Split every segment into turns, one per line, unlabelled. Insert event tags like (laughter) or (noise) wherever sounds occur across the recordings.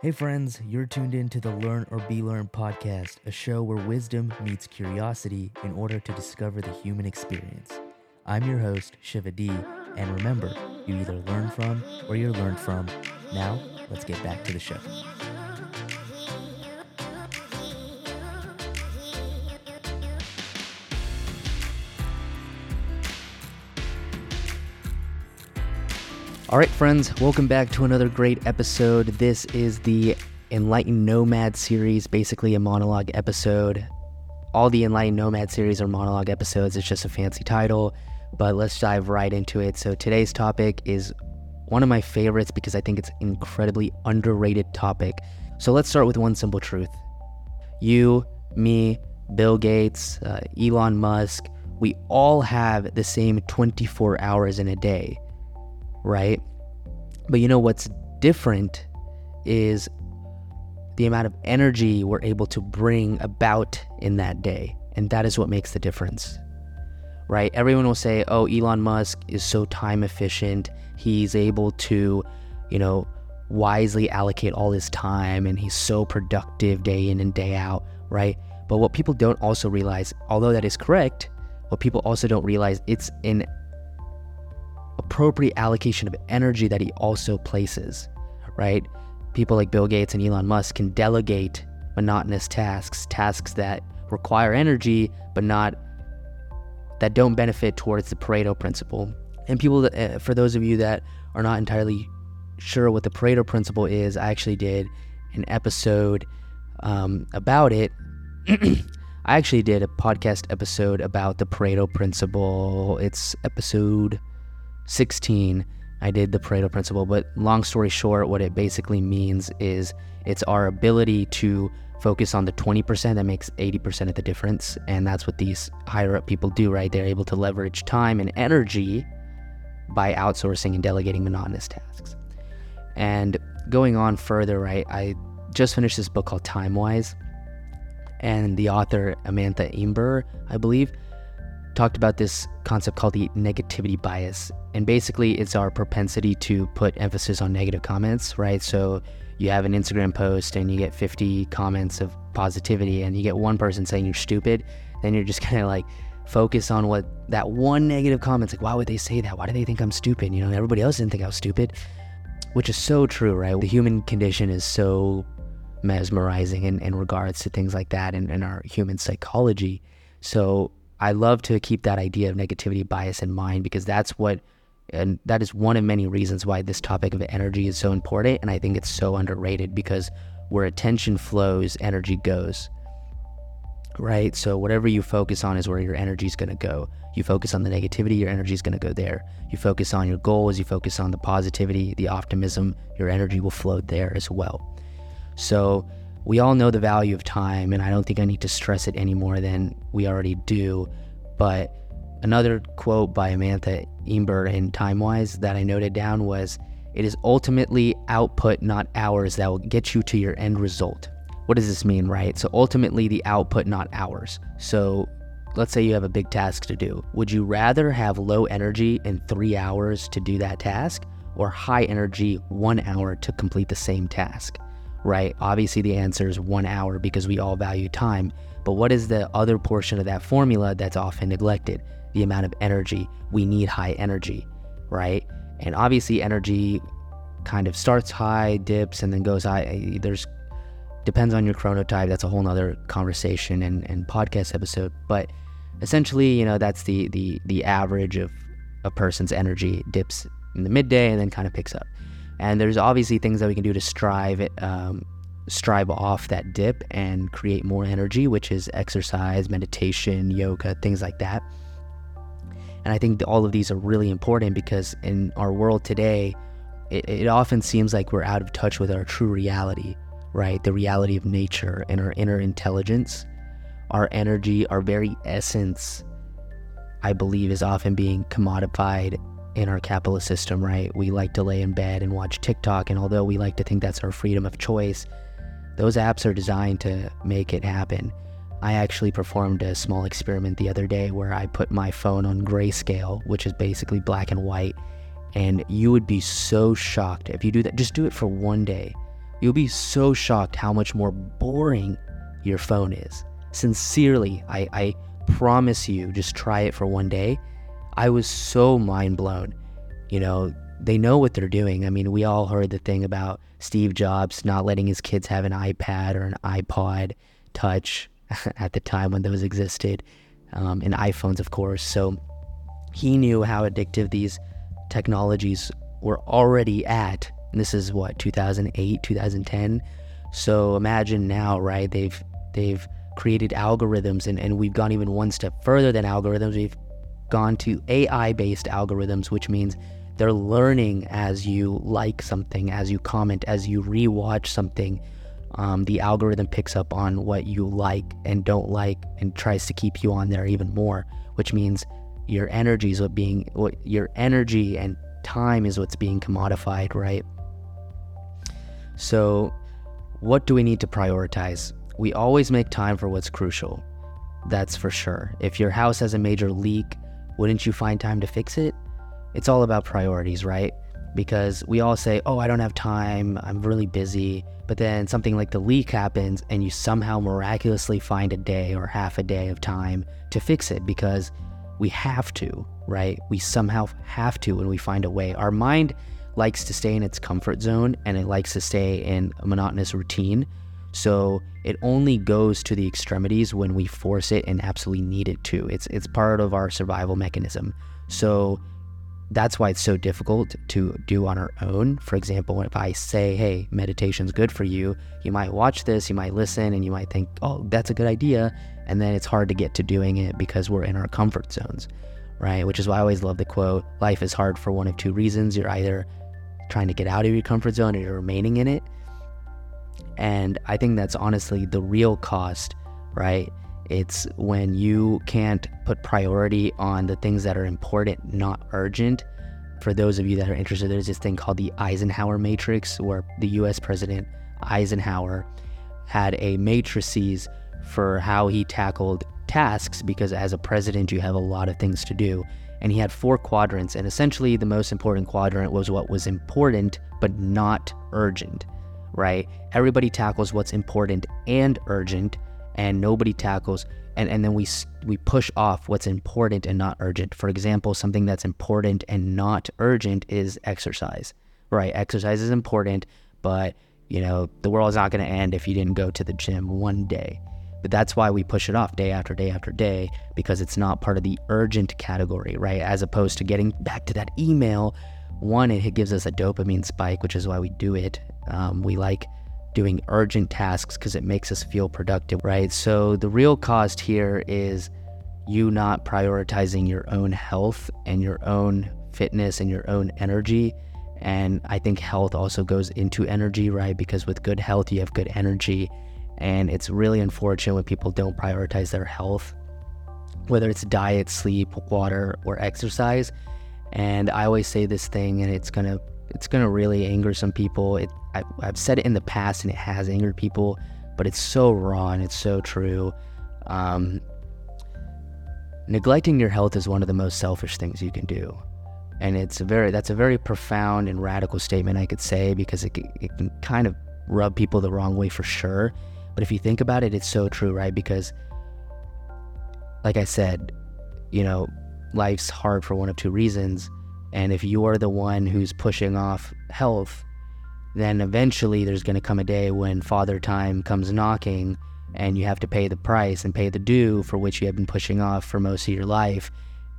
Hey, friends, you're tuned in to the Learn or Be Learned podcast, a show where wisdom meets curiosity in order to discover the human experience. I'm your host, Shiva D, and remember, you either learn from or you're learned from. Now, let's get back to the show. All right, friends, welcome back to another great episode. This is the Enlightened Nomad series, basically a monologue episode. All the Enlightened Nomad series are monologue episodes, it's just a fancy title, but let's dive right into it. So, today's topic is one of my favorites because I think it's an incredibly underrated topic. So, let's start with one simple truth you, me, Bill Gates, uh, Elon Musk, we all have the same 24 hours in a day right? But you know what's different is the amount of energy we're able to bring about in that day. And that is what makes the difference, right? Everyone will say, oh, Elon Musk is so time efficient. He's able to, you know, wisely allocate all his time and he's so productive day in and day out, right? But what people don't also realize, although that is correct, what people also don't realize, it's an appropriate allocation of energy that he also places, right? People like Bill Gates and Elon Musk can delegate monotonous tasks, tasks that require energy but not that don't benefit towards the Pareto principle. And people, uh, for those of you that are not entirely sure what the Pareto principle is, I actually did an episode um, about it. (clears throat) I actually did a podcast episode about the Pareto principle. It's episode 16, I did the Pareto principle. But long story short, what it basically means is it's our ability to focus on the 20% that makes 80% of the difference. And that's what these higher up people do, right? They're able to leverage time and energy by outsourcing and delegating monotonous tasks. And going on further, right? I just finished this book called Time Wise. And the author, Amantha Imber, I believe, talked about this concept called the negativity bias. And basically, it's our propensity to put emphasis on negative comments, right? So you have an Instagram post and you get 50 comments of positivity and you get one person saying you're stupid, then you're just (laughs) kind of like focus on what that one negative comment's like, why would they say that? Why do they think I'm stupid? You know, everybody else didn't think I was stupid, which is so true, right? The human condition is so mesmerizing in, in regards to things like that and, and our human psychology. So I love to keep that idea of negativity bias in mind because that's what, and that is one of many reasons why this topic of energy is so important. And I think it's so underrated because where attention flows, energy goes. Right? So whatever you focus on is where your energy is going to go. You focus on the negativity, your energy is going to go there. You focus on your goals, you focus on the positivity, the optimism, your energy will flow there as well. So we all know the value of time, and I don't think I need to stress it any more than we already do. But another quote by Amantha Imber in TimeWise that I noted down was It is ultimately output, not hours, that will get you to your end result. What does this mean, right? So ultimately, the output, not hours. So let's say you have a big task to do. Would you rather have low energy in three hours to do that task or high energy one hour to complete the same task? Right? Obviously, the answer is one hour because we all value time. But what is the other portion of that formula that's often neglected? The amount of energy. We need high energy, right? And obviously, energy kind of starts high, dips, and then goes high. There's depends on your chronotype. That's a whole nother conversation and, and podcast episode. But essentially, you know, that's the the the average of a person's energy dips in the midday and then kind of picks up. And there's obviously things that we can do to strive um, strive off that dip and create more energy, which is exercise, meditation, yoga, things like that. And I think all of these are really important because in our world today, it, it often seems like we're out of touch with our true reality, right? The reality of nature and our inner intelligence, our energy, our very essence, I believe, is often being commodified in our capitalist system, right? We like to lay in bed and watch TikTok, and although we like to think that's our freedom of choice, those apps are designed to make it happen. I actually performed a small experiment the other day where I put my phone on grayscale, which is basically black and white, and you would be so shocked if you do that. Just do it for one day. you'll be so shocked how much more boring your phone is. Sincerely, I, I promise you, just try it for one day. I was so mind blown. You know, they know what they're doing. I mean, we all heard the thing about Steve Jobs not letting his kids have an iPad or an iPod Touch (laughs) at the time when those existed, um, and iPhones, of course. So he knew how addictive these technologies were already at. And this is what 2008, 2010. So imagine now, right? They've they've created algorithms, and, and we've gone even one step further than algorithms. We've gone to AI based algorithms, which means they're learning as you like something, as you comment, as you rewatch something. Um, the algorithm picks up on what you like and don't like and tries to keep you on there even more, which means your energy is what being what your energy and time is what's being commodified, right? So, what do we need to prioritize? We always make time for what's crucial. That's for sure. If your house has a major leak, wouldn't you find time to fix it? it's all about priorities, right? Because we all say, oh, I don't have time, I'm really busy. But then something like the leak happens and you somehow miraculously find a day or half a day of time to fix it because we have to, right? We somehow have to and we find a way. Our mind likes to stay in its comfort zone and it likes to stay in a monotonous routine. So it only goes to the extremities when we force it and absolutely need it to. It's it's part of our survival mechanism. So that's why it's so difficult to do on our own. For example, if I say, hey, meditation's good for you, you might watch this, you might listen, and you might think, oh, that's a good idea. And then it's hard to get to doing it because we're in our comfort zones, right? Which is why I always love the quote life is hard for one of two reasons. You're either trying to get out of your comfort zone or you're remaining in it. And I think that's honestly the real cost, right? It's when you can't put priority on the things that are important, not urgent. For those of you that are interested, there's this thing called the Eisenhower Matrix, where the US President Eisenhower had a matrices for how he tackled tasks because as a president, you have a lot of things to do. And he had four quadrants, and essentially the most important quadrant was what was important but not urgent, right? Everybody tackles what's important and urgent, and nobody tackles and, and then we we push off what's important and not urgent. For example, something that's important and not urgent is exercise. Right? Exercise is important, but you know, the world is not going to end if you didn't go to the gym one day. But that's why we push it off day after day after day because it's not part of the urgent category, right? As opposed to getting back to that email, one, it gives us a dopamine spike, which is why we do it. Um, we like doing urgent tasks because it makes us feel productive, right? So the real cost here is you not prioritizing your own health and your own fitness and your own energy. And I think health also goes into energy, right? Because with good health, you have good energy. And it's really unfortunate when people don't prioritize their health, whether it's diet, sleep, water, or exercise. And I always say this thing, and it's gonna it's gonna really anger some people. It I, have said it in the past and it has angered people, but it's so raw and it's so true. Um, neglecting your health is one of the most selfish things you can do. And it's a very that's a very profound and radical statement I could say because it, it can kind of rub people the wrong way for sure. But if you think about it, it's so true, right? Because like I said, you know, life's hard for one of two reasons. And if you are the one who's pushing off health, then eventually there's going to come a day when Father Time comes knocking and you have to pay the price and pay the due for which you have been pushing off for most of your life.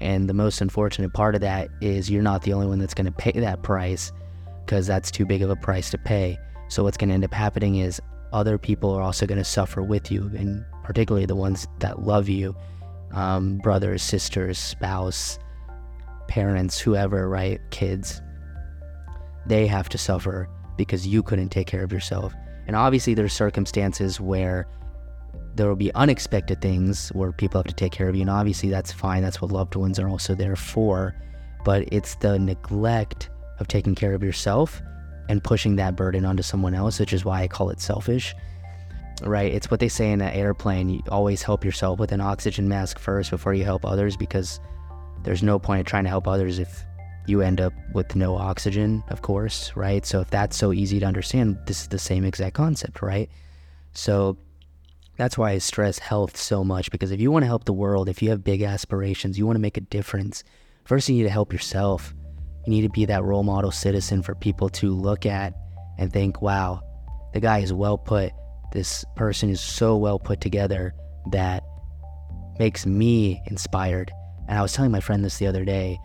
And the most unfortunate part of that is you're not the only one that's going to pay that price because that's too big of a price to pay. So, what's going to end up happening is other people are also going to suffer with you, and particularly the ones that love you um, brothers, sisters, spouse, parents, whoever, right? Kids. They have to suffer because you couldn't take care of yourself. And obviously, there's circumstances where there will be unexpected things where people have to take care of you. And obviously, that's fine. That's what loved ones are also there for. But it's the neglect of taking care of yourself and pushing that burden onto someone else, which is why I call it selfish. Right? It's what they say in an airplane. You always help yourself with an oxygen mask first before you help others because there's no point in trying to help others if you end up with no oxygen, of course, right? So if that's so easy to understand, this is the same exact concept, right? So that's why I stress health so much because if you want to help the world, if you have big aspirations, you want to make a difference, first you need to help yourself. You need to be that role model citizen for people to look at and think, wow, the guy is well put. This person is so well put together that makes me inspired. And I was telling my friend this the other day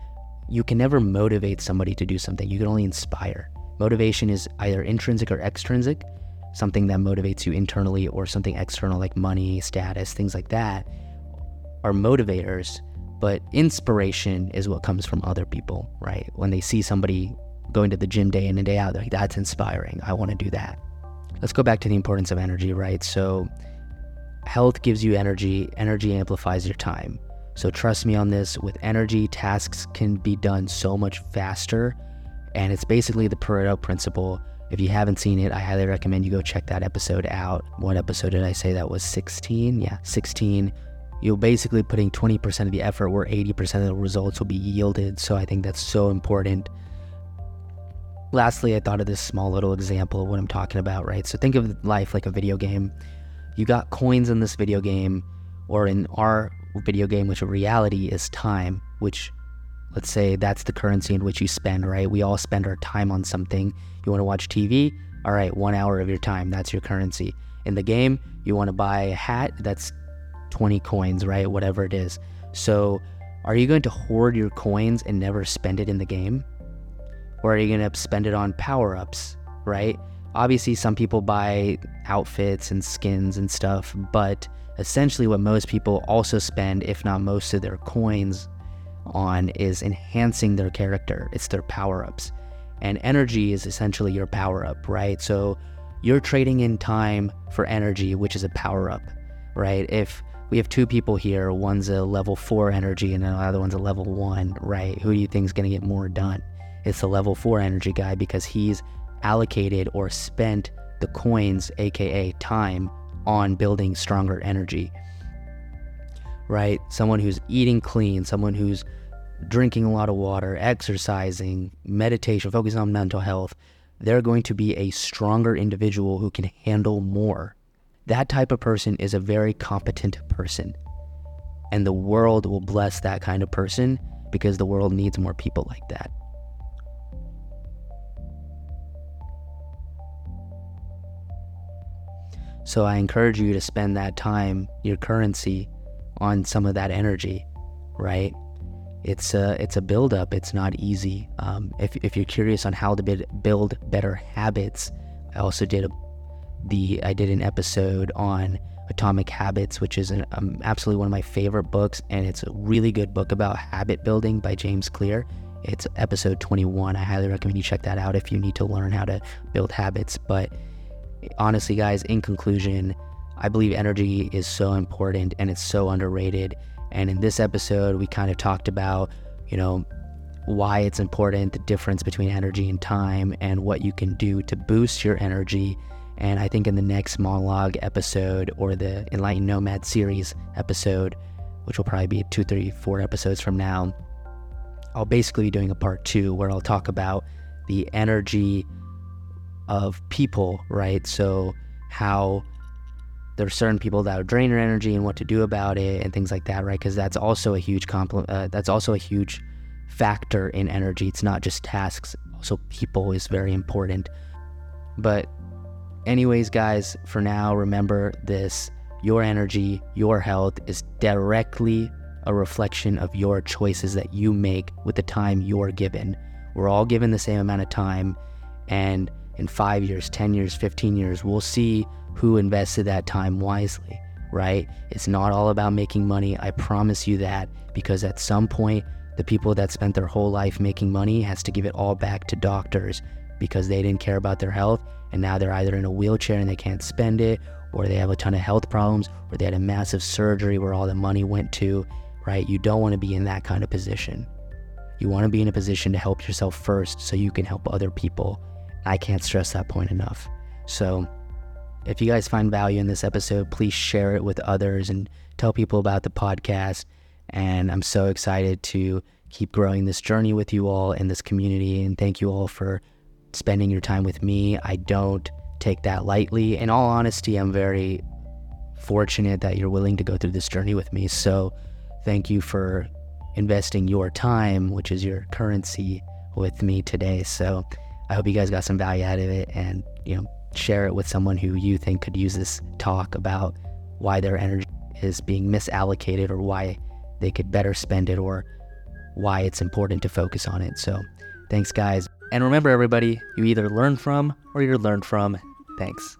you can never motivate somebody to do something, you can only inspire. Motivation is either intrinsic or extrinsic, something that motivates you internally or something external like money, status, things like that are motivators. But inspiration is what comes from other people, right? When they see somebody going to the gym day in and day out, like, that's inspiring. I want to do that. Let's go back to the importance of energy, right? So, health gives you energy, energy amplifies your time. So trust me on this with energy, tasks can be done so much faster. And it's basically the Pareto principle. If you haven't seen it, I highly recommend you go check that episode out. What episode did I say that was 16? Yeah, 16. You're basically putting 20% of the effort where 80% of the results will be yielded. So I think that's so important. Lastly, I thought of this small little example of what I'm talking about, right? So think of life like a video game. You got coins in this video game, or in our video game, which reality is time, which let's say that's the currency in which you spend, right? We all spend our time on something. You want to watch TV? All right, one hour of your time, that's your currency. In the game, you want to buy a hat, that's 20 coins, right? Whatever it is. So, are you going to hoard your coins and never spend it in the game? Or are you going to spend it on power ups, right? Obviously, some people buy outfits and skins and stuff, but essentially what most people also spend, if not most of their coins on, is enhancing their character. It's their power ups. And energy is essentially your power up, right? So you're trading in time for energy, which is a power up, right? If we have two people here, one's a level four energy and the other one's a level one, right? Who do you think is going to get more done? It's the level four energy guy because he's allocated or spent the coins, aka time, on building stronger energy. Right? Someone who's eating clean, someone who's drinking a lot of water, exercising, meditation, focusing on mental health, they're going to be a stronger individual who can handle more. That type of person is a very competent person. And the world will bless that kind of person because the world needs more people like that. So I encourage you to spend that time, your currency, on some of that energy, right? It's a it's a buildup. It's not easy. Um, if if you're curious on how to build better habits, I also did a the I did an episode on Atomic Habits, which is an, um, absolutely one of my favorite books, and it's a really good book about habit building by James Clear. It's episode 21. I highly recommend you check that out if you need to learn how to build habits. But honestly, guys, in conclusion, I believe energy is so important and it's so underrated. And in this episode, we kind of talked about, you know, why it's important, the difference between energy and time, and what you can do to boost your energy. And I think in the next monologue episode or the Enlightened Nomad series episode, which will probably be two, three, four episodes from now, I'll basically be doing a part two where I'll talk about the energy of people, right? So how there are certain people that drain your energy and what to do about it and things like that, right? Because that's also a huge compl- uh, that's also a huge factor in energy. It's not just tasks. Also, people is very important. But, anyways, guys, for now, remember this: your energy, your health is directly a reflection of your choices that you make with the time you're given. We're all given the same amount of time, and in five years, 10 years, 15 years, we'll see who invested that time wisely, right? It's not all about making money. I promise you that because at some point, the people that spent their whole life making money has to give it all back to doctors because they didn't care about their health and now they're either in a wheelchair and they can't spend it or they have a ton of health problems or they had a massive surgery where all the money went to, right? You don't want to be in that kind of position. You want to be in a position to help yourself first so you can help other people I can't stress that point enough. So, if you guys find value in this episode, please share it with others and tell people about the podcast. And I'm so excited to keep growing this journey with you all in this community. And thank you all for spending your time with me. I don't take that lightly. In all honesty, I'm very fortunate that you're willing to go through this journey with me. So thank you for investing your time, which is your currency, with me today. So I hope you guys got some value out of it and, you know, share it with someone who you think could use this talk about why their energy is being misallocated or why they could better spend it or why it's important to focus on it. So thanks, guys. And remember, everybody, you either learn from or you're learned from. Thanks.